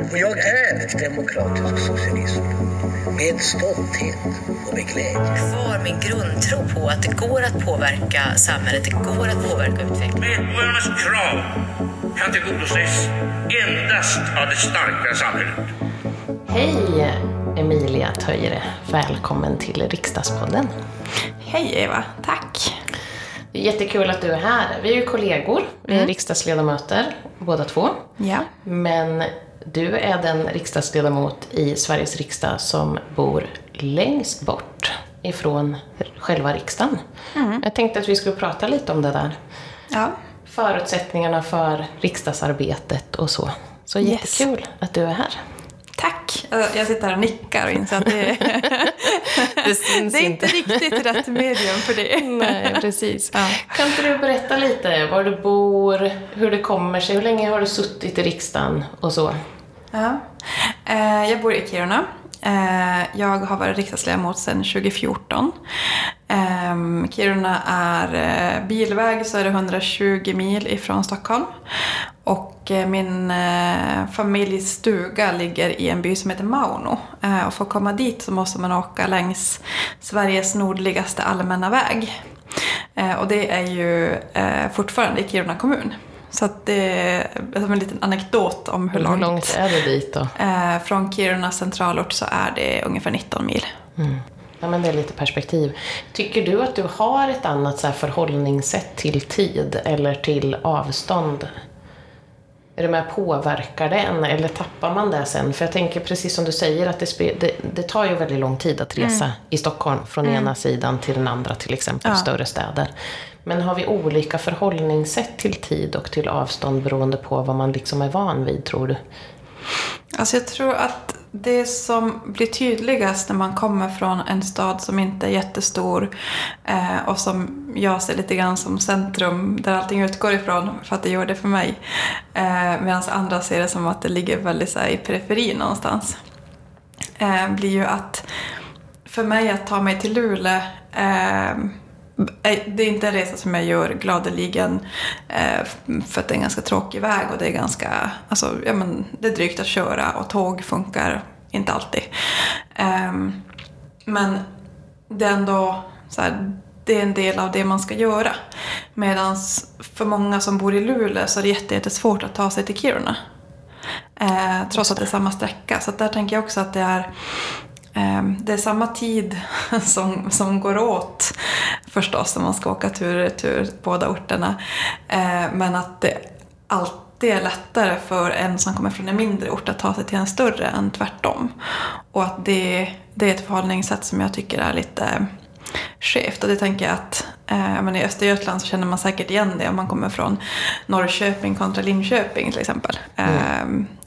Och jag är demokratisk socialism. Med stolthet och med glädje. Kvar min grundtro på att det går att påverka samhället, det går att påverka utvecklingen. Medborgarnas krav kan tillgodoses endast av det starka samhället. Hej Emilia Töjre, välkommen till Riksdagspodden. Hej Eva, tack. Det är jättekul att du är här. Vi är ju kollegor, vi är riksdagsledamöter båda två. Ja. Men du är den riksdagsledamot i Sveriges riksdag som bor längst bort ifrån själva riksdagen. Jag tänkte att vi skulle prata lite om det där. Ja. Förutsättningarna för riksdagsarbetet och så. Så Yes. jättekul att du är här. Tack. Jag sitter här och nickar och inser att det är, Det syns det är inte riktigt rätt medium för det. Nej, precis. Ja. Kan inte du berätta lite var du bor, hur det kommer sig, hur länge har du suttit i riksdagen och så? Ja. Eh, Jag bor i Kiruna. Eh, Jag har varit riksdagsledamot sedan 2014. Ehm, Kiruna är eh, bilväg så är det 120 mil ifrån Stockholm. Och eh, min eh, familjs stuga ligger i en by som heter Mauno. Eh, Och för att komma dit så måste man åka längs Sveriges nordligaste allmänna väg. Eh, Och det är ju eh, fortfarande i Kiruna kommun. Så att det är som en liten anekdot om hur Hur långt, är det dit då? Eh, från Kiruna centralort så är det ungefär 19 mil. Ja, men det är lite perspektiv. Tycker du att du har ett annat så förhållningssätt till tid eller till avstånd? Är det med att påverka det en eller tappar man det sen? För jag tänker precis som du säger att det, det, det tar ju väldigt lång tid att resa i Stockholm från ena sidan till den andra till exempel, Ja. större städer. Men har vi olika förhållningssätt till tid och till avstånd beroende på vad man liksom är van vid tror du? Alltså jag tror att det som blir tydligast när man kommer från en stad som inte är jättestor eh, och som jag ser lite grann som centrum där allting utgår ifrån, för att det gör det för mig. Eh, Medan andra ser det som att det ligger väldigt så här, i periferin någonstans. Eh, blir ju att för mig att ta mig till Luleå eh, Eh, det är inte en resa som jag gör gladeligen eh, för att det är en ganska tråkig väg och det är ganska, alltså, ja men det är drygt att köra och tåg funkar inte alltid. Ehm, men det är ändå så här, det är en del av det man ska göra. Medan för många som bor i Luleå så är det jätte- jättesvårt att ta sig till Kiruna. Eh, trots att det är samma sträcka. Så där tänker jag också att det är det är samma tid som, som går åt förstås när man ska åka tur och retur båda orterna. Eh, men att det alltid är lättare för en som kommer från en mindre ort att ta sig till en större än tvärtom. Och att det, det är ett förhållningssätt som jag tycker är lite skevt. Och det tänker jag att eh, men i Östergötland så känner man säkert igen det om man kommer från Norrköping kontra Linköping till exempel. Eh,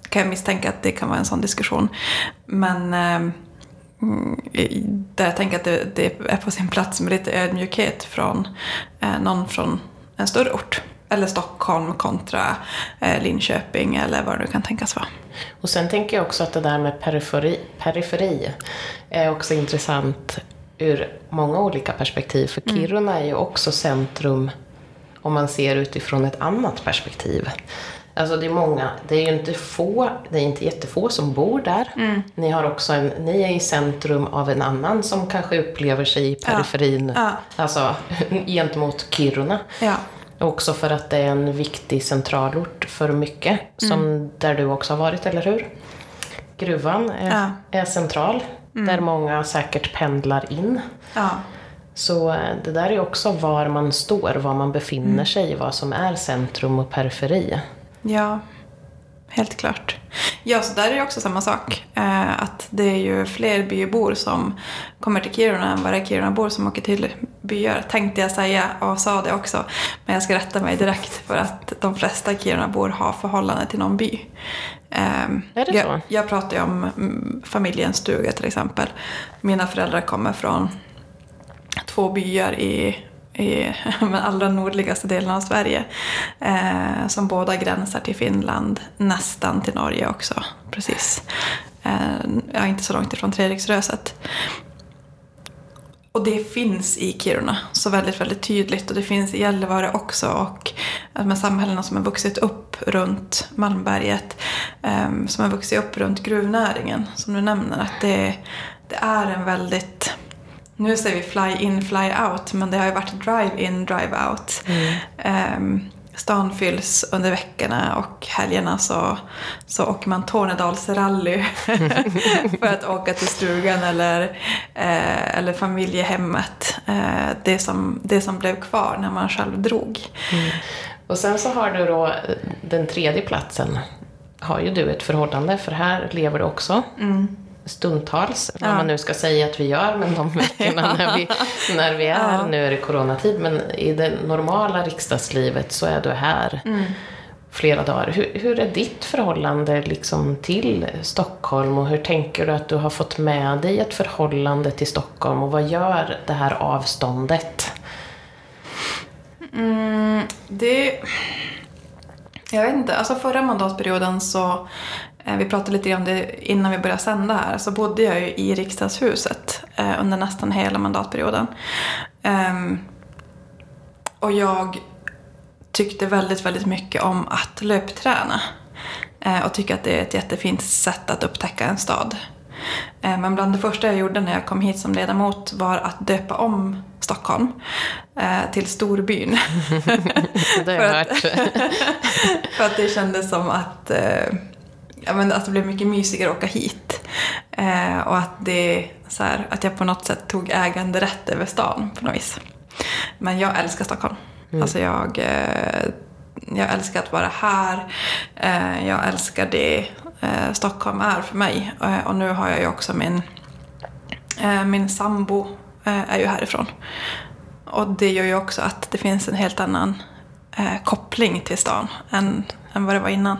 kan jag misstänka att det kan vara en sån diskussion. Men eh, Mm, där jag tänker att det, det är på sin plats med lite ödmjukhet från eh, någon från en större ort. Eller Stockholm kontra eh, Linköping eller vad det nu kan tänkas vara. Och sen tänker jag också att det där med periferi, periferi är också intressant ur många olika perspektiv. För Kiruna är ju också centrum om man ser utifrån ett annat perspektiv. Alltså det är många, det är ju inte få, det är inte jättefå som bor där. Ni, har också en, ni är i centrum av en annan som kanske upplever sig i periferin, Ja. alltså gentemot Kiruna. Ja. Också för att det är en viktig centralort för mycket, som där du också har varit, eller hur? Gruvan är, Ja. är central, där många säkert pendlar in. Ja. Så eh, det där är också var man står, var man befinner sig, vad som är centrum och periferi. Ja, helt klart. Ja, så där är det också samma sak. Eh, att det är ju fler bybor som kommer till Kiruna än vad det är Kirunabor som åker till byar. Tänkte jag säga och sa det också. Men jag ska rätta mig direkt för att de flesta Kirunabor har förhållande till någon by. Ehm, Är det jag, så? Jag pratar ju om mm, familjens stuga till exempel. Mina föräldrar kommer från två byar i, i den allra nordligaste delen av Sverige. Eh, som båda gränsar till Finland, nästan till Norge också. Precis. Eh, ja, inte så långt ifrån Treriksröset. Och det finns i Kiruna så väldigt, väldigt tydligt och det finns i Gällivare också och de här samhällena som har vuxit upp runt Malmberget eh, som har vuxit upp runt gruvnäringen, som du nämner, att det, det är en väldigt nu säger vi fly in, fly out, men det har ju varit drive in, drive out. Mm. Um, stan fylls under veckorna och helgerna så, så åker man Tornedalsrally för att åka till stugan eller, eh, eller familjehemmet. Eh, det, som, det som blev kvar när man själv drog. Mm. Och sen så har du då den tredje platsen. Har ju du ett förhållande, för här lever du också. Mm stundtals, ja. vad man nu ska säga att vi gör, men de veckorna när, vi, när vi är, ja. nu är det coronatid, men i det normala riksdagslivet så är du här mm. flera dagar. Hur, hur, är ditt förhållande liksom till Stockholm och hur tänker du att du har fått med dig ett förhållande till Stockholm och vad gör det här avståndet? Mm, det... Jag vet inte, alltså förra mandatperioden så vi pratade lite om det innan vi började sända här, så bodde jag ju i riksdagshuset eh, under nästan hela mandatperioden. Ehm, och jag tyckte väldigt, väldigt mycket om att löpträna. Eh, och tycker att det är ett jättefint sätt att upptäcka en stad. Men bland det första jag gjorde när jag kom hit som ledamot var att döpa om Stockholm till Storbyn. det har jag hört. för att det kändes som att ja, men att det blev mycket mysigare att åka hit. Eh, och att, det, så här, att jag på något sätt tog äganderätt över stan på något vis. Men jag älskar Stockholm. Mm. Alltså jag, eh, jag älskar att vara här. Eh, jag älskar det eh, Stockholm är för mig. Eh, och nu har jag ju också min, eh, min sambo är ju härifrån. Och det gör ju också att det finns en helt annan koppling till stan än än vad det var innan.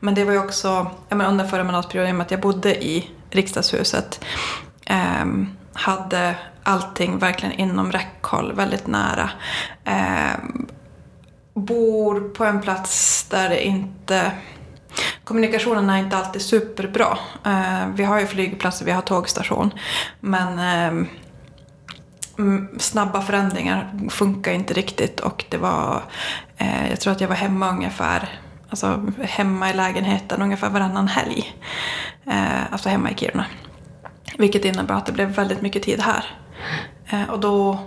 Men det var ju också, jag menar, under förra mandatperioden, med att jag bodde i riksdagshuset, eh, hade allting verkligen inom räckhåll, väldigt nära. Eh, bor på en plats där det inte Kommunikationen är inte alltid superbra. Eh, vi har ju flygplatser, vi har tågstation. Men eh, snabba förändringar funkar inte riktigt och det var, eh, jag tror att jag var hemma ungefär alltså hemma i lägenheten ungefär varannan helg. Eh, alltså hemma i Kiruna. Vilket innebar att det blev väldigt mycket tid här. Eh, och då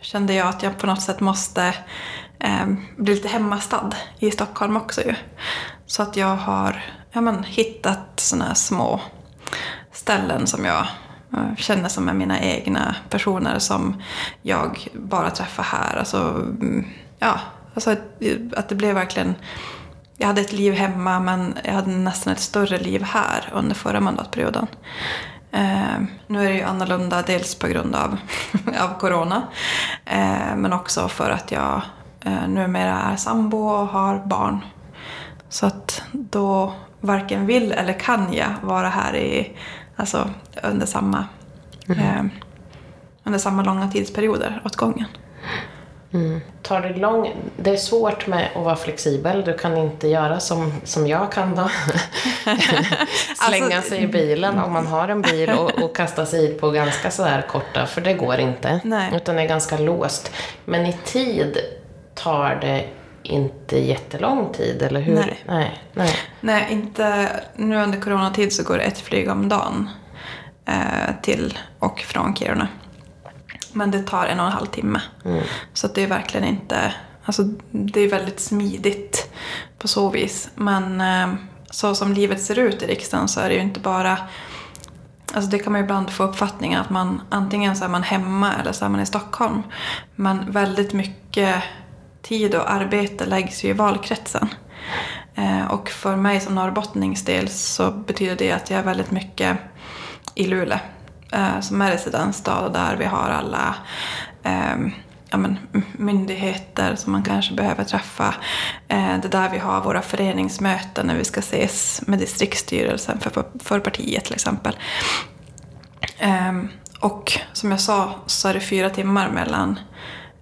kände jag att jag på något sätt måste eh, bli lite hemmastad i Stockholm också ju. Så att jag har ja, men, hittat sådana här små ställen som jag eh, känner som är mina egna personer som jag bara träffar här. Alltså, mm, ja, alltså att det blev verkligen jag hade ett liv hemma men jag hade nästan ett större liv här under förra mandatperioden. Eh, nu är det ju annorlunda dels på grund av, av corona eh, men också för att jag eh, numera är sambo och har barn. Så att då varken vill eller kan jag vara här i, alltså, under, samma, mm. eh, under samma långa tidsperioder åt gången. Mm. Tar det, lång, det är svårt med att vara flexibel. Du kan inte göra som, som jag kan då. Slänga alltså, sig i bilen om man har en bil och, och kasta sig hit på ganska sådär korta, för det går inte. Nej. Utan det är ganska låst. Men i tid tar det inte jättelång tid, eller hur? Nej. Nej, nej. nej inte, nu under coronatid så går det ett flyg om dagen eh, till och från Kiruna. Men det tar en och en halv timme. Mm. Så det är verkligen inte... Alltså, det är väldigt smidigt på så vis. Men eh, så som livet ser ut i riksdagen så är det ju inte bara... Alltså det kan man ibland få uppfattningen att man antingen så är man hemma eller så är man i Stockholm. Men väldigt mycket tid och arbete läggs ju i valkretsen. Eh, och för mig som norrbottnings del så betyder det att jag är väldigt mycket i Luleå Eh, som är residensstad och där vi har alla eh, ja, men, myndigheter som man kanske behöver träffa. Eh, det är där vi har våra föreningsmöten när vi ska ses med distriktsstyrelsen för, för partiet till exempel. Eh, och som jag sa så är det fyra timmar mellan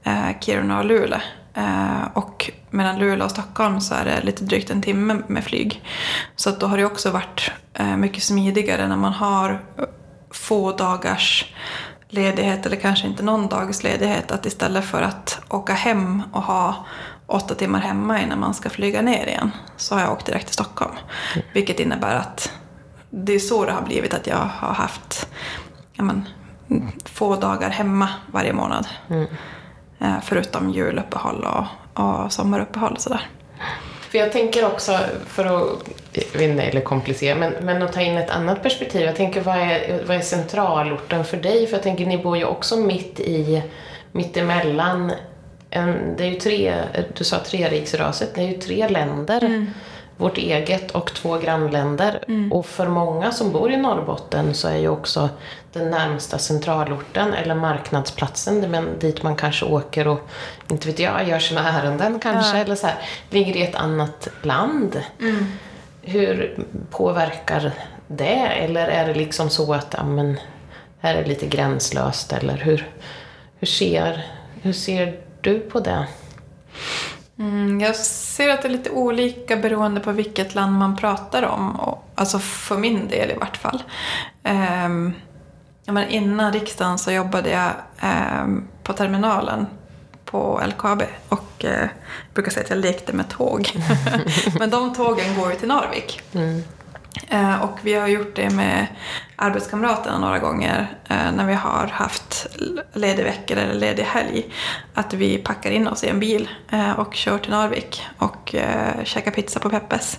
eh, Kiruna och Luleå. Eh, och mellan Luleå och Stockholm så är det lite drygt en timme med flyg. Så att då har det också varit eh, mycket smidigare när man har få dagars ledighet eller kanske inte någon dags ledighet att istället för att åka hem och ha åtta timmar hemma innan man ska flyga ner igen. Så har jag åkt direkt till Stockholm. Vilket innebär att det är så det har blivit att jag har haft ja, men, få dagar hemma varje månad. Eh, Förutom juluppehåll och, och sommaruppehåll och sådär. För jag tänker också, för att, jag vet inte, eller komplicera, men, men att ta in ett annat perspektiv. Jag tänker, vad är, vad är centralorten för dig? För jag tänker, ni bor ju också mitt i, mitt emellan, en, det är ju tre, du sa treriksraset, det är ju tre länder. Vårt eget och två grannländer. Och för många som bor i Norrbotten så är ju också den närmsta centralorten eller marknadsplatsen men dit man kanske åker och, inte vet jag, gör sina ärenden kanske. Ja. Eller så här, ligger i ett annat land. Hur påverkar det? Eller är det liksom så att ja, men, här är det lite gränslöst? Eller hur, hur, ser, hur ser du på det? Mm, jag ser att det är lite olika beroende på vilket land man pratar om. Och, alltså för min del i vart fall. Um, ja, men innan riksdagen så jobbade jag ehm, på terminalen på LKAB och eh, jag brukar säga att jag lekte med tåg. men de tågen går ju till Narvik. Eh, och vi har gjort det med arbetskamraterna några gånger eh, när vi har haft ledig vecka eller ledig helg. Att vi packar in oss i en bil eh, och kör till Narvik och eh, käkar pizza på Peppes.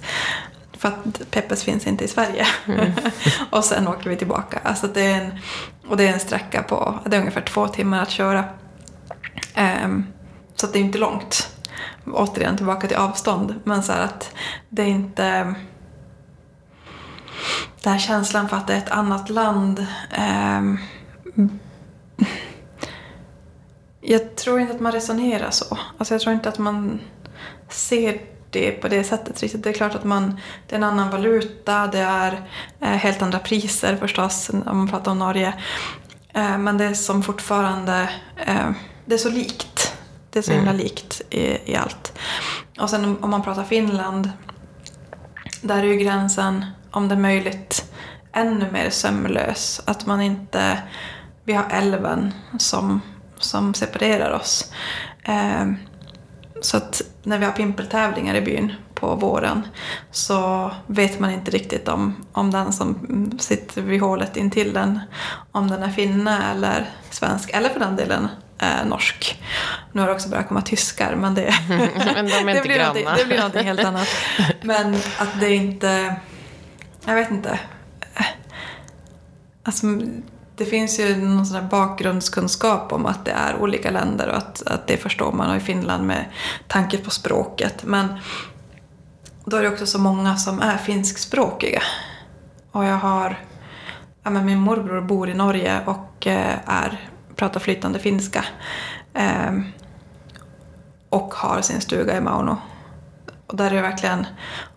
För att Peppes finns inte i Sverige. och sen åker vi tillbaka. Alltså det är en, och det är en sträcka på det är ungefär två timmar att köra. Ehm, så det är inte långt. Återigen tillbaka till avstånd. Men så att det är inte den här känslan för att det är ett annat land. ehm, jag tror inte att man resonerar så. Alltså jag tror inte att man ser det på det sättet riktigt. Det är klart att man, det är en annan valuta, det är eh, helt andra priser förstås om man pratar om Norge. Eh, men det är som fortfarande, eh, det är så likt. Det är så himla likt i, i allt. Och sen om- om man pratar Finland, där är ju gränsen, om det är möjligt, ännu mer sömlös. Att man inte... Vi har älven som, som separerar oss. Eh, så att när vi har pimpeltävlingar i byn på våren så vet man inte riktigt om, om den som sitter vid hålet intill den, om den är finne eller svensk, eller för den delen eh, norsk. Nu har det också börjat komma tyskar, men det, Men de är det, inte blir någonting, det blir någonting helt annat. Men att det inte... Jag vet inte. Alltså, det finns ju någon sån här bakgrundskunskap om att det är olika länder och att, att det förstår man i Finland med tanke på språket. Men då är det också så många som är finskspråkiga. Och jag har... Ja, men min morbror bor i Norge och eh, är, pratar flytande finska. Eh, och har sin stuga i Mauno. Och där är det verkligen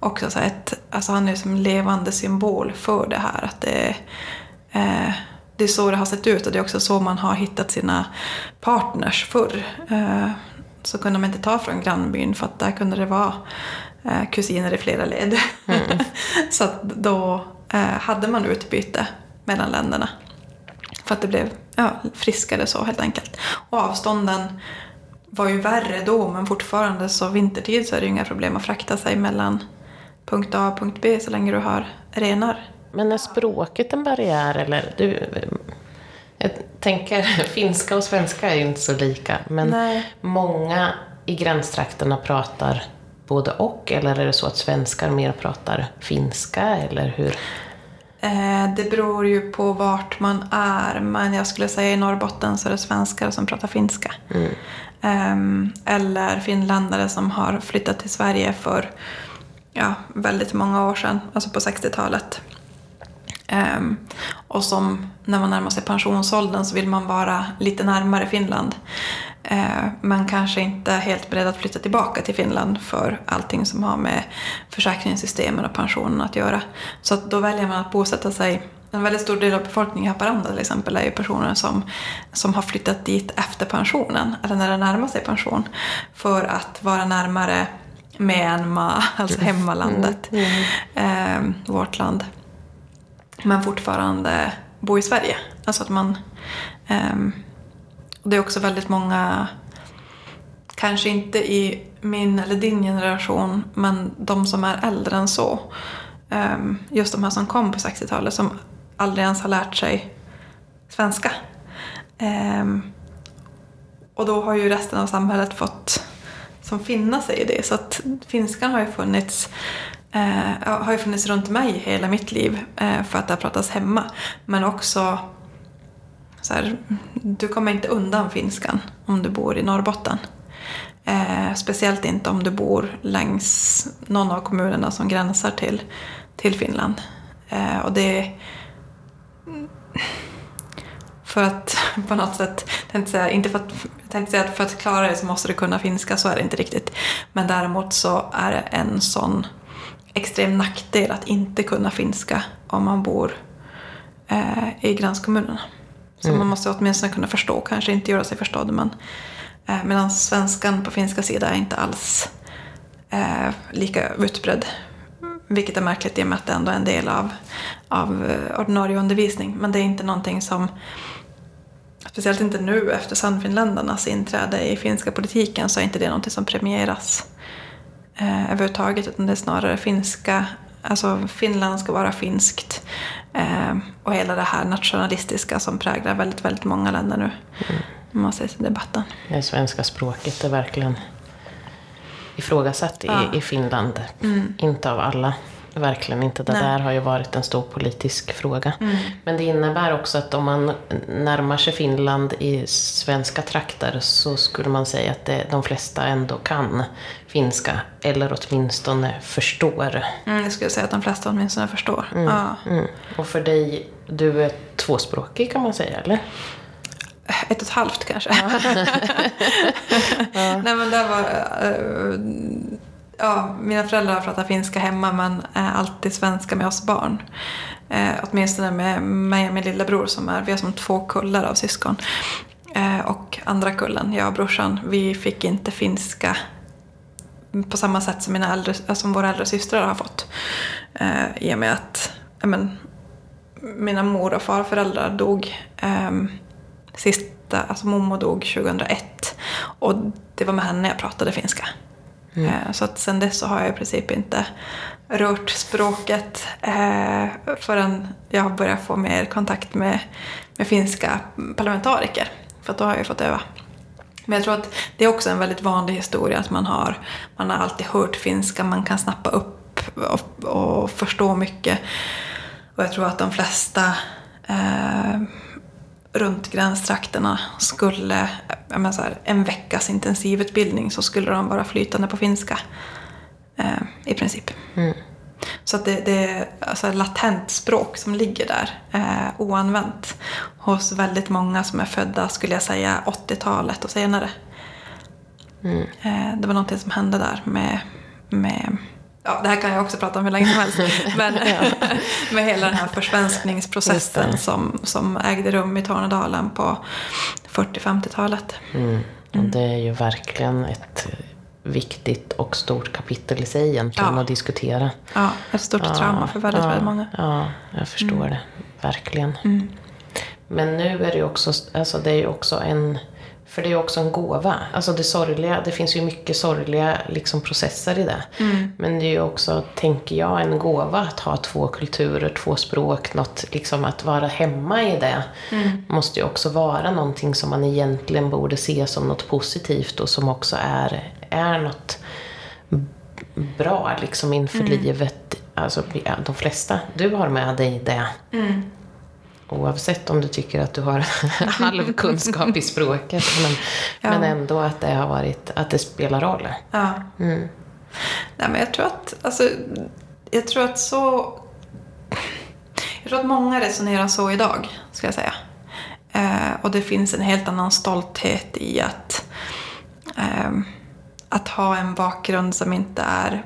också så ett, alltså han är som en levande symbol för det här. Att det, är, eh, det är så det har sett ut och det är också så man har hittat sina partners förr. Eh, så kunde man inte ta från grannbyn för att där kunde det vara eh, kusiner i flera led. så att då eh, hade man utbyte mellan länderna. För att det blev ja, friskare så helt enkelt. Och avstånden var ju värre då men fortfarande så vintertid så är det ju inga problem att frakta sig mellan punkt A och punkt B så länge du har renar. Men är språket en barriär eller? Du, jag tänker, finska och svenska är ju inte så lika. Men Nej. många i gränstrakterna pratar både och. Eller är det så att svenskar mer pratar finska? Eller hur? Eh, det beror ju på vart man är men jag skulle säga i Norrbotten så är det svenskar som pratar finska. Ehm, eller finländare som har flyttat till Sverige för ja, väldigt många år sedan, alltså på 60-talet. Ehm, och som när man närmar sig pensionsåldern så vill man vara lite närmare Finland. Eh, men kanske inte helt beredd att flytta tillbaka till Finland för allting som har med försäkringssystemen och pensionen att göra. Så att då väljer man att bosätta sig. En väldigt stor del av befolkningen i Haparanda till exempel är ju personer som, som har flyttat dit efter pensionen, eller när det närmar sig pension, för att vara närmare Myanmar, alltså hemmalandet, eh, vårt land men fortfarande bo i Sverige. Alltså att man... Um, och det är också väldigt många, kanske inte i min eller din generation, men de som är äldre än så. Um, just de här som kom på 60-talet som aldrig ens har lärt sig svenska. Um, och då har ju resten av samhället fått som finna sig i det. Så att finskan har ju funnits, eh, har ju funnits runt mig hela mitt liv eh, för att det har pratats hemma. Men också så här, du kommer inte undan finskan om du bor i Norrbotten. Eh, speciellt inte om du bor längs någon av kommunerna som gränsar till, till Finland. Eh, och det för att på något sätt, tänkte säga, inte för att, tänkte säga att för att klara det så måste du kunna finska, så är det inte riktigt. Men däremot så är det en sån extrem nackdel att inte kunna finska om man bor eh, i gränskommunerna. Så mm. man måste åtminstone kunna förstå, kanske inte göra sig förstådd. Men, eh, medan svenskan på finska sida är inte alls eh, lika utbredd. Vilket är märkligt i och med att det ändå är en del av, av eh, ordinarie undervisning. Men det är inte någonting som speciellt inte nu efter Sannfinländarnas inträde i finska politiken så är inte det någonting som premieras eh, överhuvudtaget utan det är snarare finska, alltså Finland ska vara finskt eh, och hela det här nationalistiska som präglar väldigt, väldigt många länder nu. Mm. Om man säger debatten. Det svenska språket är verkligen ifrågasatt ja. i, i Finland. Mm. Inte av alla. Verkligen inte. Det Nej. där har ju varit en stor politisk fråga. Mm. Men det innebär också att om man närmar sig Finland i svenska trakter så skulle man säga att det, de flesta ändå kan finska. Eller åtminstone förstår. Mm, jag skulle säga att de flesta åtminstone förstår. Mm. Ja. Mm. Och för dig, du är tvåspråkig kan man säga, eller? Ett och ett halvt kanske. ja. Nej men det var... Ja, mina föräldrar pratar finska hemma men är alltid svenska med oss barn. Eh, åtminstone med mig och min lillebror som är, vi har som två kullar av syskon. Eh, och andra kullen, jag och brorsan, vi fick inte finska på samma sätt som, mina äldre, eh, som våra äldre systrar har fått. Eh, I och med att men, mina mor och farföräldrar dog eh, sista, alltså mormor dog 2001 och det var med henne jag pratade finska. Mm. Eh, så att sen dess så har jag i princip inte rört språket eh, förrän jag har börjat få mer kontakt med, med finska parlamentariker. För då har jag ju fått öva. Men jag tror att det är också en väldigt vanlig historia att man har, man har alltid hört finska, man kan snappa upp och, och förstå mycket. Och jag tror att de flesta eh, runt gränstrakterna skulle, här, en veckas intensivutbildning så skulle de vara flytande på finska. Eh, I princip. Mm. Så att det, det är alltså latent språk som ligger där eh, oanvänt hos väldigt många som är födda, skulle jag säga, 80-talet och senare. Mm. Eh, det var någonting som hände där med, med Ja, det här kan jag också prata om hur länge som helst. Men med hela den här försvenskningsprocessen som, som ägde rum i Tornedalen på 40-50-talet. Mm. Mm. Det är ju verkligen ett viktigt och stort kapitel i sig egentligen ja. att diskutera. Ja, ett stort ja, trauma för väldigt, ja, väldigt många. Ja, jag förstår mm. det. Verkligen. Mm. Men nu är det ju också, alltså det är också en för det är också en gåva. Alltså det sorgliga, det finns ju mycket sorgliga liksom, processer i det. Mm. Men det är ju också, tänker jag, en gåva att ha två kulturer, två språk. Något, liksom, att vara hemma i det mm. måste ju också vara någonting som man egentligen borde se som något positivt och som också är, är något bra liksom, inför mm. livet. Alltså, de flesta du har med dig det. Mm. Oavsett om du tycker att du har halv kunskap i språket. Men, ja. men ändå att det har varit, att det spelar roll. Ja. Mm. Nej men jag tror att, alltså, jag tror att så... Jag tror att många resonerar så idag, ska jag säga. Eh, och det finns en helt annan stolthet i att, eh, att ha en bakgrund som inte är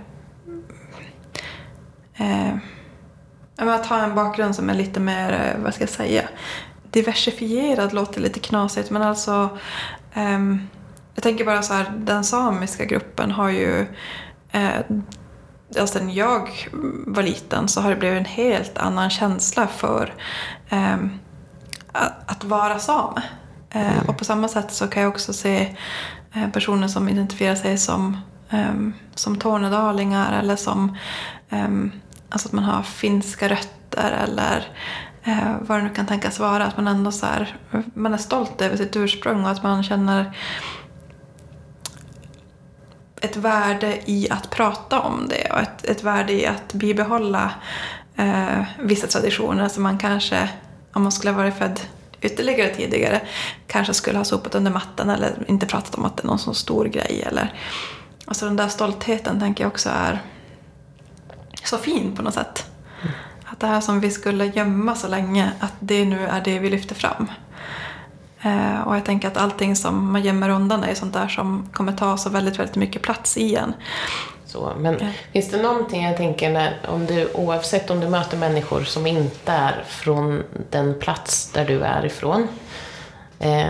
eh, att ha en bakgrund som är lite mer, eh, vad ska jag säga, diversifierad låter lite knasigt men alltså um, jag tänker bara så här, den samiska gruppen har ju eh, alltså när jag var liten så har det blivit en helt annan känsla för eh, att, att, vara same. Eh, mm. Och på samma sätt så kan jag också se eh, personer som identifierar sig som ehm, som tornedalingar eller som ehm, alltså att man har finska rötter eller eh, vad det nu kan tänkas vara. Att man ändå så här, man är stolt över sitt ursprung och att man känner ett värde i att prata om det och ett, ett värde i att bibehålla eh, vissa traditioner som man kanske, om man skulle ha varit född ytterligare tidigare, kanske skulle ha sopat under mattan eller inte pratat om att det är någon så stor grej. Eller, alltså den där stoltheten tänker jag också är så fin på något sätt. Att det här som vi skulle gömma så länge, att det nu är det vi lyfter fram. Eh, och jag tänker att allting som man gömmer undan är sånt där som kommer ta så väldigt, väldigt mycket plats i en. Så, men Ja. finns det någonting jag tänker när, om du, oavsett om du möter människor som inte är från den plats där du är ifrån. Eh,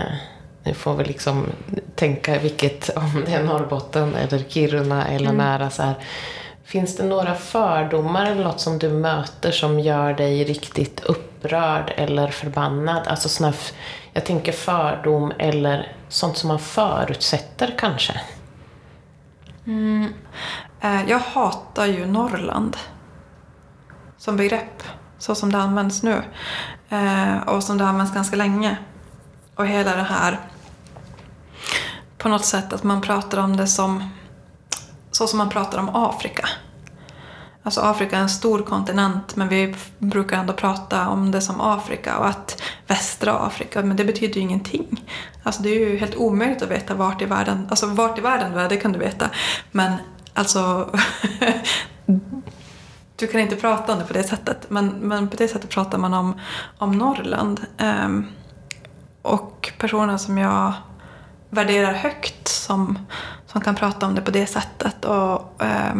du får väl liksom tänka vilket, om det är Norrbotten eller Kiruna eller nära så här. Finns det några fördomar eller något som du möter som gör dig riktigt upprörd eller förbannad? Alltså såna, jag tänker fördom eller sånt som man förutsätter kanske. Mm. Eh, jag hatar ju Norrland som begrepp, så som det används nu. Eh, och som det används ganska länge. Och hela det här, på något sätt att man pratar om det som, så som man pratar om Afrika. Alltså Afrika är en stor kontinent men vi brukar ändå prata om det som Afrika och att västra Afrika, men det betyder ju ingenting. Alltså det är ju helt omöjligt att veta vart i världen, alltså vart i världen du är, det kan du veta. Men alltså, du kan inte prata om det på det sättet. Men, men på det sättet pratar man om, om Norrland. Um, och personer som jag värderar högt som, som kan prata om det på det sättet. Och, eh,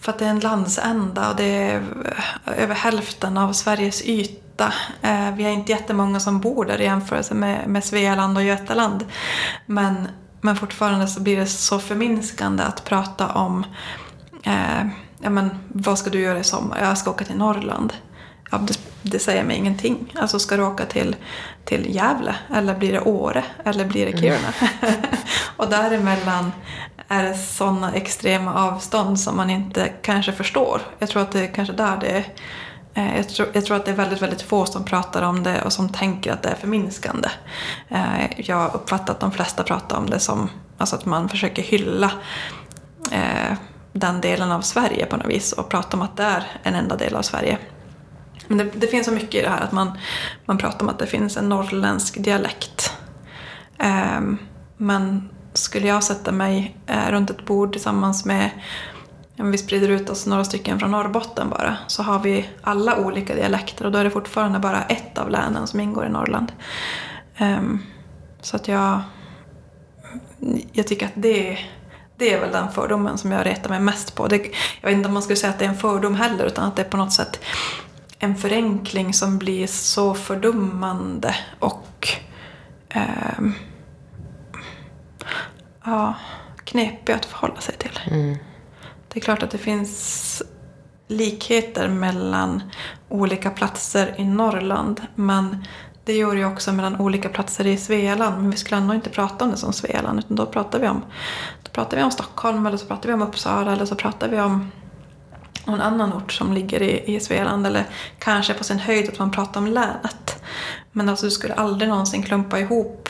för att det är en landsända och det är eh, över hälften av Sveriges yta. Eh, vi är inte jättemånga som bor där i jämförelse med, med Svealand och Götaland. Men, men fortfarande så blir det så förminskande att prata om eh, ja, men, vad ska du göra i sommar? Jag ska åka till Norrland. Ja, det, det säger mig ingenting. Alltså ska du åka till, till Gävle? Eller blir det Åre? Eller blir det Kiruna? och däremellan är det sådana extrema avstånd som man inte kanske förstår. Jag tror att det är kanske där det är eh, jag tror, jag tror att det är väldigt, väldigt få som pratar om det och som tänker att det är förminskande. Eh, Jag uppfattar att de flesta pratar om det som alltså att man försöker hylla eh, den delen av Sverige på något vis och prata om att det är en enda del av Sverige. Men det, det finns så mycket i det här att man, man pratar om att det finns en norrländsk dialekt. Eh, men skulle jag sätta mig eh, runt ett bord tillsammans med, om vi sprider ut oss några stycken från Norrbotten bara, så har vi alla olika dialekter och då är det fortfarande bara ett av länen som ingår i Norrland. Ehm, så att jag, jag tycker att det, det är väl den fördomen som jag retar mig mest på. Det, jag vet inte om man skulle säga att det är en fördom heller, utan att det är på något sätt en förenkling som blir så fördummande och ehm, ja, knepig att förhålla sig till. Det är klart att det finns likheter mellan olika platser i Norrland men det gör ju också mellan olika platser i Svealand. Men vi skulle ändå inte prata om det som Svealand utan då pratar vi om, då pratar vi om Stockholm eller så pratar vi om Uppsala eller så pratar vi om någon annan ort som ligger i, i Svealand eller kanske på sin höjd att man pratar om länet. Men alltså du skulle aldrig någonsin klumpa ihop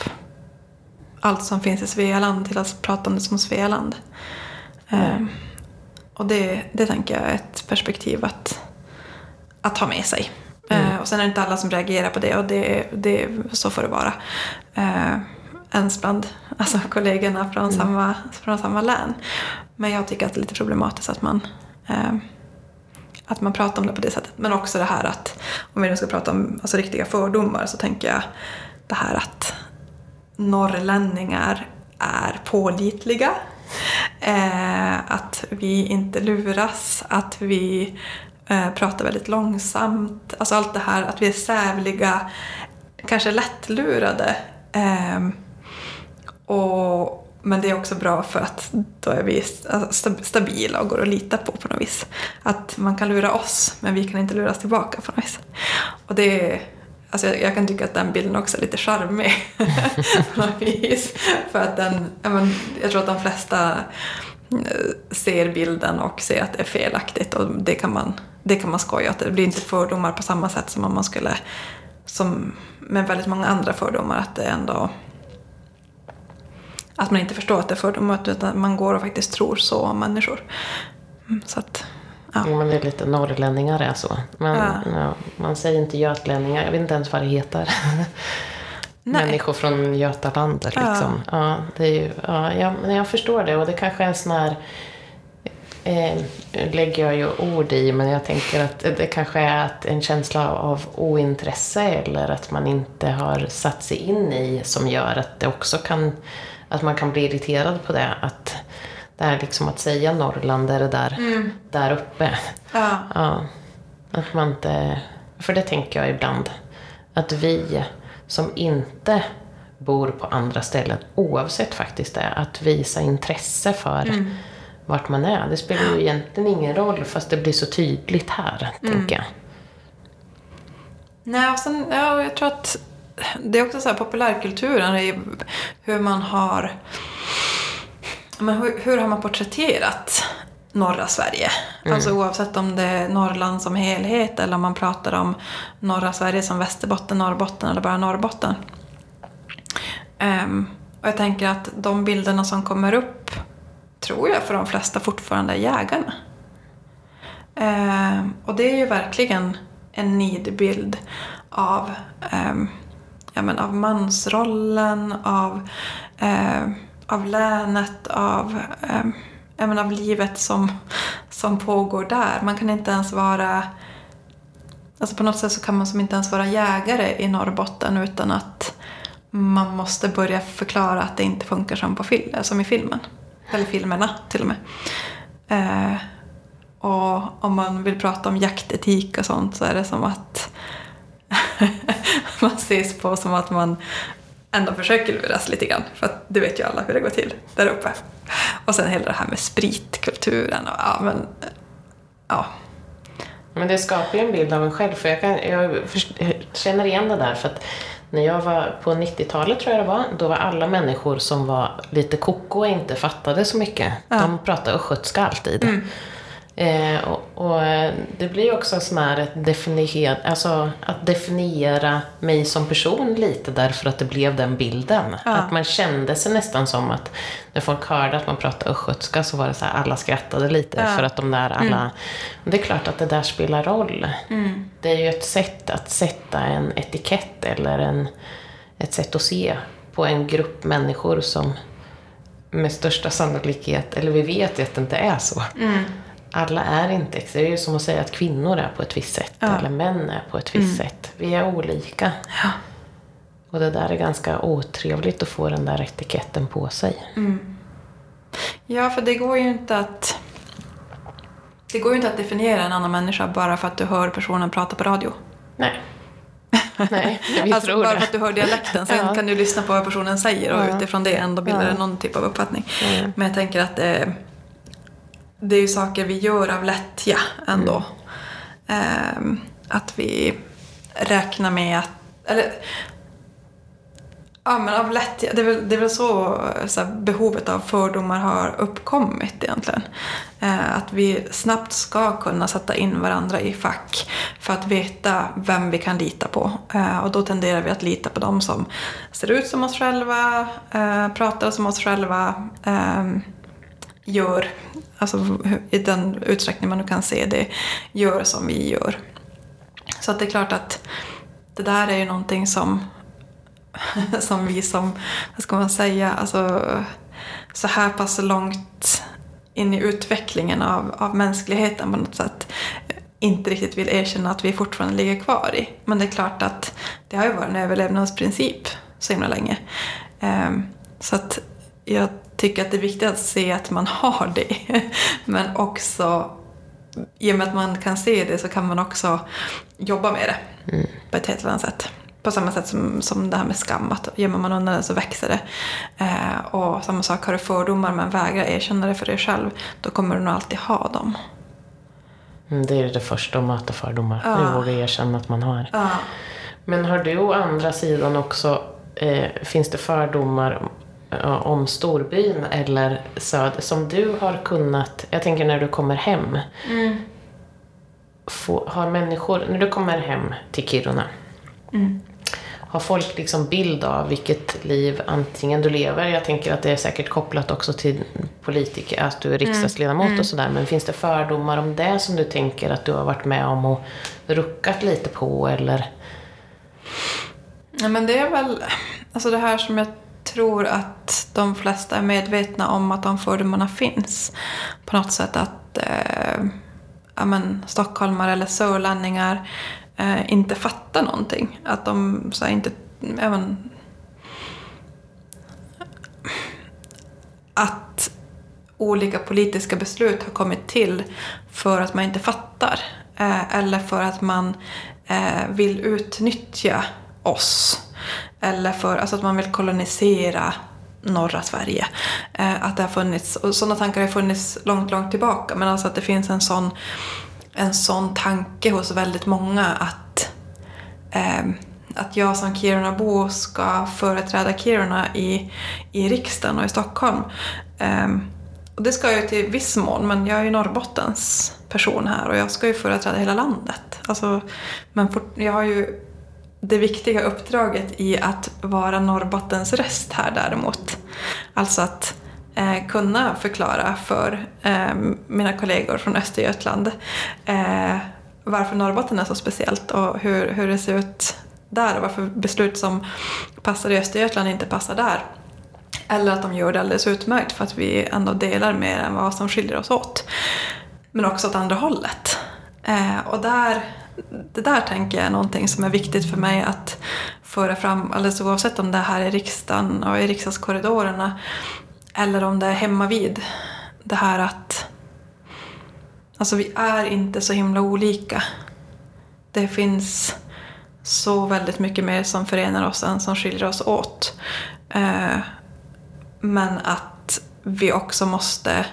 allt som finns i Svealand till att prata om det som Svealand. Ehm, och det, det tänker jag är ett perspektiv att, att ha med sig. Eh, och sen är det inte alla som reagerar på det och det, det, så får det vara. Eh, ens bland alltså, kollegorna från, samma, från samma län. Men jag tycker att det är lite problematiskt att man eh, att man pratar om det på det sättet. Men också det här att, om vi nu ska prata om alltså, riktiga fördomar så tänker jag det här att norrlänningar är pålitliga. Eh, att vi inte luras, att vi eh, pratar väldigt långsamt. Alltså allt det här att vi är sävliga, kanske lättlurade. Eh, och, men det är också bra för att då är vi alltså, stabila och går att lita på på något vis. Att man kan lura oss men vi kan inte luras tillbaka på något vis. Och det, Alltså jag, kan tycka att den bilden också är lite charmig på något vis. För att den, jag, men, jag tror att de flesta eh, ser bilden och ser att det är felaktigt och det kan man, det kan man skoja åt. Det blir inte fördomar på samma sätt som om man skulle, som med väldigt många andra fördomar, att det ändå att man inte förstår att det är fördomar utan man går och faktiskt tror så om människor. Mm, Så att, ja. Det är lite norrlänningar är så. Men, Ja. ja, man säger inte götlänningar. Jag vet inte ens vad det heter. Nej. Människor från Götaland liksom. Ja. det är ju, ja, jag, men jag förstår det och det kanske är en sån här eh, lägger jag ju ord i, men jag tänker att det kanske är att en känsla av ointresse eller att man inte har satt sig in i som gör att det också kan, att man kan bli irriterad på det. Att det här liksom att säga Norrland är det där, där uppe. Ja. Ja, att man inte... För det tänker jag ibland. Att vi som inte bor på andra ställen, oavsett faktiskt det, att visa intresse för vart man är. Det spelar ju egentligen ingen roll fast det blir så tydligt här, tänker jag. Nej, och sen, ja, jag tror att det är också så här populärkulturen, hur man har men hur, hur har man porträtterat norra Sverige? Alltså oavsett om det är Norrland som helhet eller om man pratar om norra Sverige som Västerbotten, Norrbotten eller bara Norrbotten. Ehm, och jag tänker att de bilderna som kommer upp tror jag för de flesta fortfarande är jägarna. Ehm, och det är ju verkligen en nidbild av, ehm, ja, men av mansrollen, av, eh, av länet, av, eh, även av livet som, som pågår där. Man kan inte ens vara Alltså på något sätt så kan man som inte ens vara jägare i Norrbotten utan att man måste börja förklara att det inte funkar som, på fil- som i filmen. Eller filmerna till och med. Eh, och om man vill prata om jaktetik och sånt så är det som att man ses på som att man ändå försöker luras lite grann. För att det vet ju alla hur det går till där uppe. Och sen hela det här med spritkulturen och ja men... Ja. Men det skapar ju en bild av en själv. För jag, kan, jag känner igen det där. För att när jag var på 90-talet tror jag det var, då var alla människor som var lite koko och inte fattade så mycket. De pratade östgötska alltid. Eh, och, och eh, det blir också sån här ett definier, alltså att definiera mig som person lite därför att det blev den bilden. Att man kände sig nästan som att när folk hörde att man pratade östgötska så var det så här, alla skrattade lite för att de där alla... Det är klart att det där spelar roll. Det är ju ett sätt att sätta en etikett eller en, ett sätt att se på en grupp människor som med största sannolikhet, eller vi vet ju att det inte är så. Alla är inte, det är ju som att säga att kvinnor är på ett visst sätt, eller män är på ett visst sätt. Vi är olika. Och det där är ganska otrevligt att få den där etiketten på sig. Ja, för det går ju inte att... Det går ju inte att definiera en annan människa bara för att du hör personen prata på radio. Nej. Nej, vi alltså tror bara det. för att du hör dialekten. Sen Ja. kan du lyssna på vad personen säger och Ja. utifrån det ändå bildar det Ja. någon typ av uppfattning. Mm. Men jag tänker att det, det är ju saker vi gör av lättja ändå. Ehm, att vi räknar med att... Eller, Ja, men av lättja. Det är väl, det är väl så, så här, behovet av fördomar har uppkommit egentligen. Eh, att vi snabbt ska kunna sätta in varandra i fack för att veta vem vi kan lita på. Eh, och då tenderar vi att lita på dem som ser ut som oss själva, eh, pratar som oss själva, ehm, gör, alltså i den utsträckning man nu kan se det, gör som vi gör. Så att det är klart att det där är ju någonting som som vi som, vad ska man säga, alltså så här pass långt in i utvecklingen av, av mänskligheten på något sätt inte riktigt vill erkänna att vi fortfarande ligger kvar i. Men det är klart att det har ju varit en överlevnadsprincip så himla länge. Um, så att jag tycker att det är viktigt att se att man har det. Men också, i och med att man kan se det så kan man också jobba med det på ett helt annat sätt. På samma sätt som, som det här med skam, att gömmer man undan det så växer det. Eh, och samma sak, har du fördomar men vägrar erkänna det för dig själv, då kommer du nog alltid ha dem. Mm, Det är det första att möta fördomar. Ja. Vi vågar erkänna att man har. Ja. Men har du å andra sidan också, eh, finns det fördomar om storbyn eller söder som du har kunnat, jag tänker när du kommer hem. Få, har människor, när du kommer hem till Kiruna, har folk liksom bild av vilket liv antingen du lever, jag tänker att det är säkert kopplat också till politiker, att du är riksdagsledamot och sådär, men finns det fördomar om det som du tänker att du har varit med om och ruckat lite på eller? Ja, men det är väl alltså det här som jag tror att de flesta är medvetna om att de fördomarna finns. På något sätt att eh, ja, men, stockholmare eller sörlänningar eh, inte fattar någonting. Att de så här, inte... Även, att olika politiska beslut har kommit till för att man inte fattar. Eh, eller för att man eh, vill utnyttja oss. Eller för alltså att man vill kolonisera norra Sverige. Eh, att det har funnits, och sådana tankar har funnits långt, långt tillbaka. Men alltså att det finns en sån, en sån tanke hos väldigt många att eh, att jag som Kirunabo ska företräda Kiruna i, i riksdagen och i Stockholm. Eh, och det ska jag ju till viss mån, men jag är ju Norrbottens person här och jag ska ju företräda hela landet. Alltså, men fort, jag har ju det viktiga uppdraget i att vara Norrbottens röst här däremot. Alltså att eh, kunna förklara för eh, mina kollegor från Östergötland eh, varför Norrbotten är så speciellt och hur, hur det ser ut där och varför beslut som passar i Östergötland inte passar där. Eller att de gör det alldeles utmärkt för att vi ändå delar mer än vad som skiljer oss åt. Men också åt andra hållet. Eh, och där, det där tänker jag är någonting som är viktigt för mig att föra fram, alldeles oavsett om det är här i riksdagen och i riksdagskorridorerna eller om det är hemma vid. Det här att alltså vi är inte så himla olika. Det finns så väldigt mycket mer som förenar oss än som skiljer oss åt. Eh, men att vi också måste...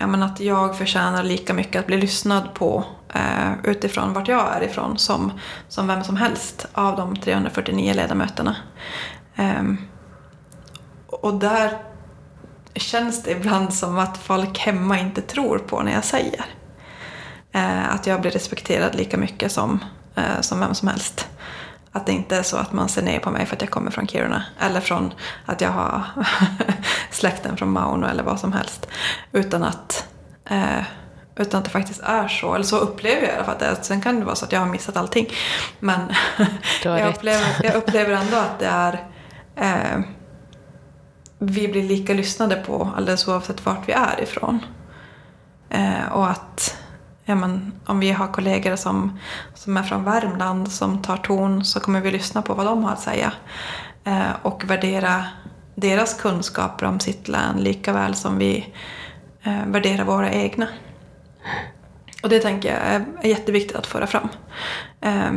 Ja, men att jag förtjänar lika mycket att bli lyssnad på eh, utifrån vart jag är ifrån som, som vem som helst av de 349 ledamöterna. Eh, och där känns det ibland som att folk hemma inte tror på när jag säger. Eh, att jag blir respekterad lika mycket som, eh, som vem som helst. Att det inte är så att man ser ner på mig för att jag kommer från Kiruna. Eller från att jag har släkten från Mauno eller vad som helst. Utan att, eh, utan att det faktiskt är så. Eller så upplever jag i alla fall det. Sen kan det vara så att jag har missat allting. Men jag, upplever, jag upplever ändå att det är... Eh, vi blir lika lyssnade på alldeles oavsett vart vi är ifrån. Eh, och att ja, men, om vi har kollegor som, som är från Värmland som tar ton så kommer vi lyssna på vad de har att säga. Eh, och värdera deras kunskaper om sitt län lika väl som vi eh, värderar våra egna. Och det tänker jag är, är jätteviktigt att föra fram. Eh,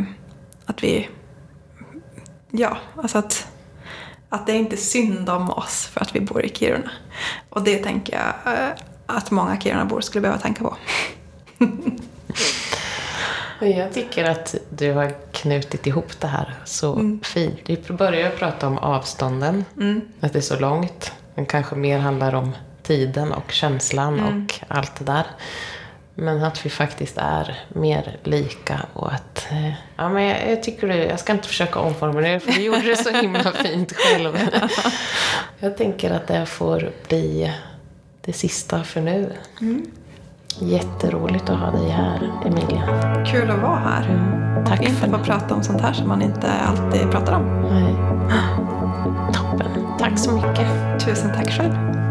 att vi... Ja, alltså att, att det är inte synd om oss för att vi bor i Kiruna. Och det tänker jag eh, att många Kirunabor skulle behöva tänka på. Jag tycker att du har knutit ihop det här så fint. Vi börjar prata om avstånden, att det är så långt. Men kanske mer handlar om tiden och känslan och allt det där. Men att vi faktiskt är mer lika och att... eh, Ja, men jag, jag tycker du, jag ska inte försöka omformulera för du gjorde det så himla fint själv. Jag tänker att det får bli det sista för nu. Jätteroligt att ha dig här, Emilia. Kul att vara här. Tack Fint för att få prata om sånt här som man inte alltid pratar om. Nej. Toppen. Tack så mycket. Tusen tack själv.